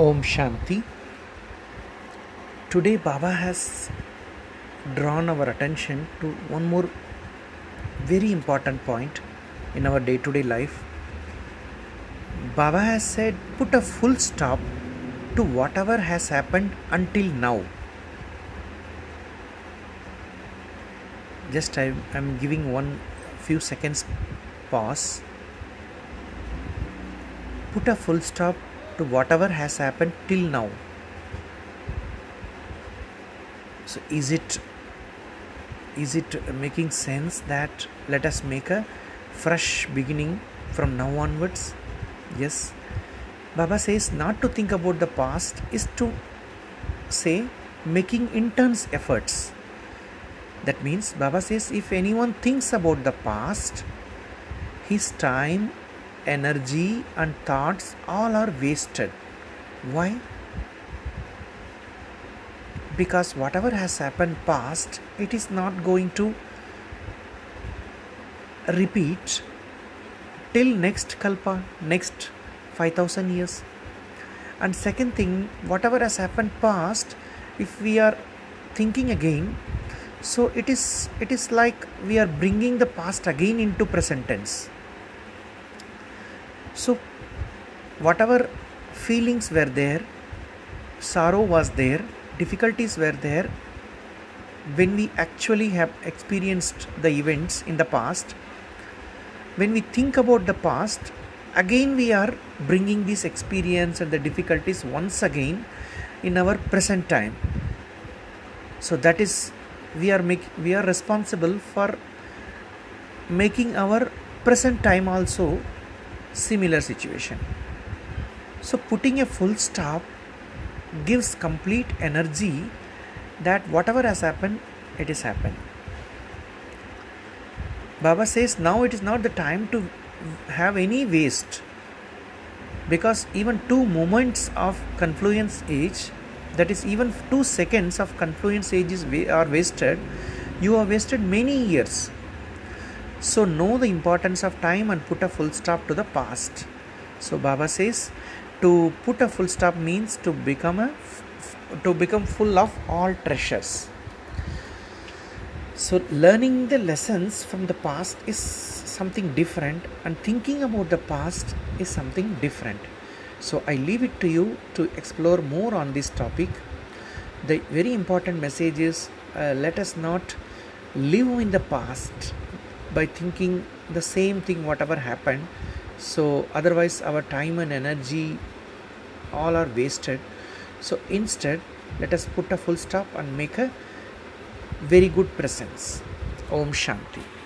Om Shanti. Today, Baba has drawn our attention to one more very important point in our day to day life. Baba has said, put a full stop to whatever has happened until now. Just I am giving one few seconds pause. Put a full stop to whatever has happened till now. So is it is it making sense that let us make a fresh beginning from now onwards? Yes. Baba says not to think about the past is to say making intense efforts. That means Baba says if anyone thinks about the past, his time, energy, and thoughts all are wasted. Why? Because whatever has happened past, it is not going to repeat till next kalpa, next 5000 years. And second thing, whatever has happened past, if we are thinking again, so it is it is like we are bringing the past again into present tense so whatever feelings were there sorrow was there difficulties were there when we actually have experienced the events in the past when we think about the past again we are bringing this experience and the difficulties once again in our present time. So that is we are make, we are responsible for making our present time also similar situation. So putting a full stop gives complete energy that whatever has happened it is happened. Baba says now it is not the time to have any waste because even two moments of confluence age that is even 2 seconds of confluence age is are wasted. You have wasted many years so know the importance of time and put a full stop to the past. So baba says to put a full stop means to become a to become full of all treasures. So learning the lessons from the past is something different and thinking about the past is something different. So I leave it to you to explore more on this topic. The very important message is uh, let us not live in the past by thinking the same thing, whatever happened. So, otherwise, our time and energy all are wasted. So, instead, let us put a full stop and make a very good presence. Om Shanti.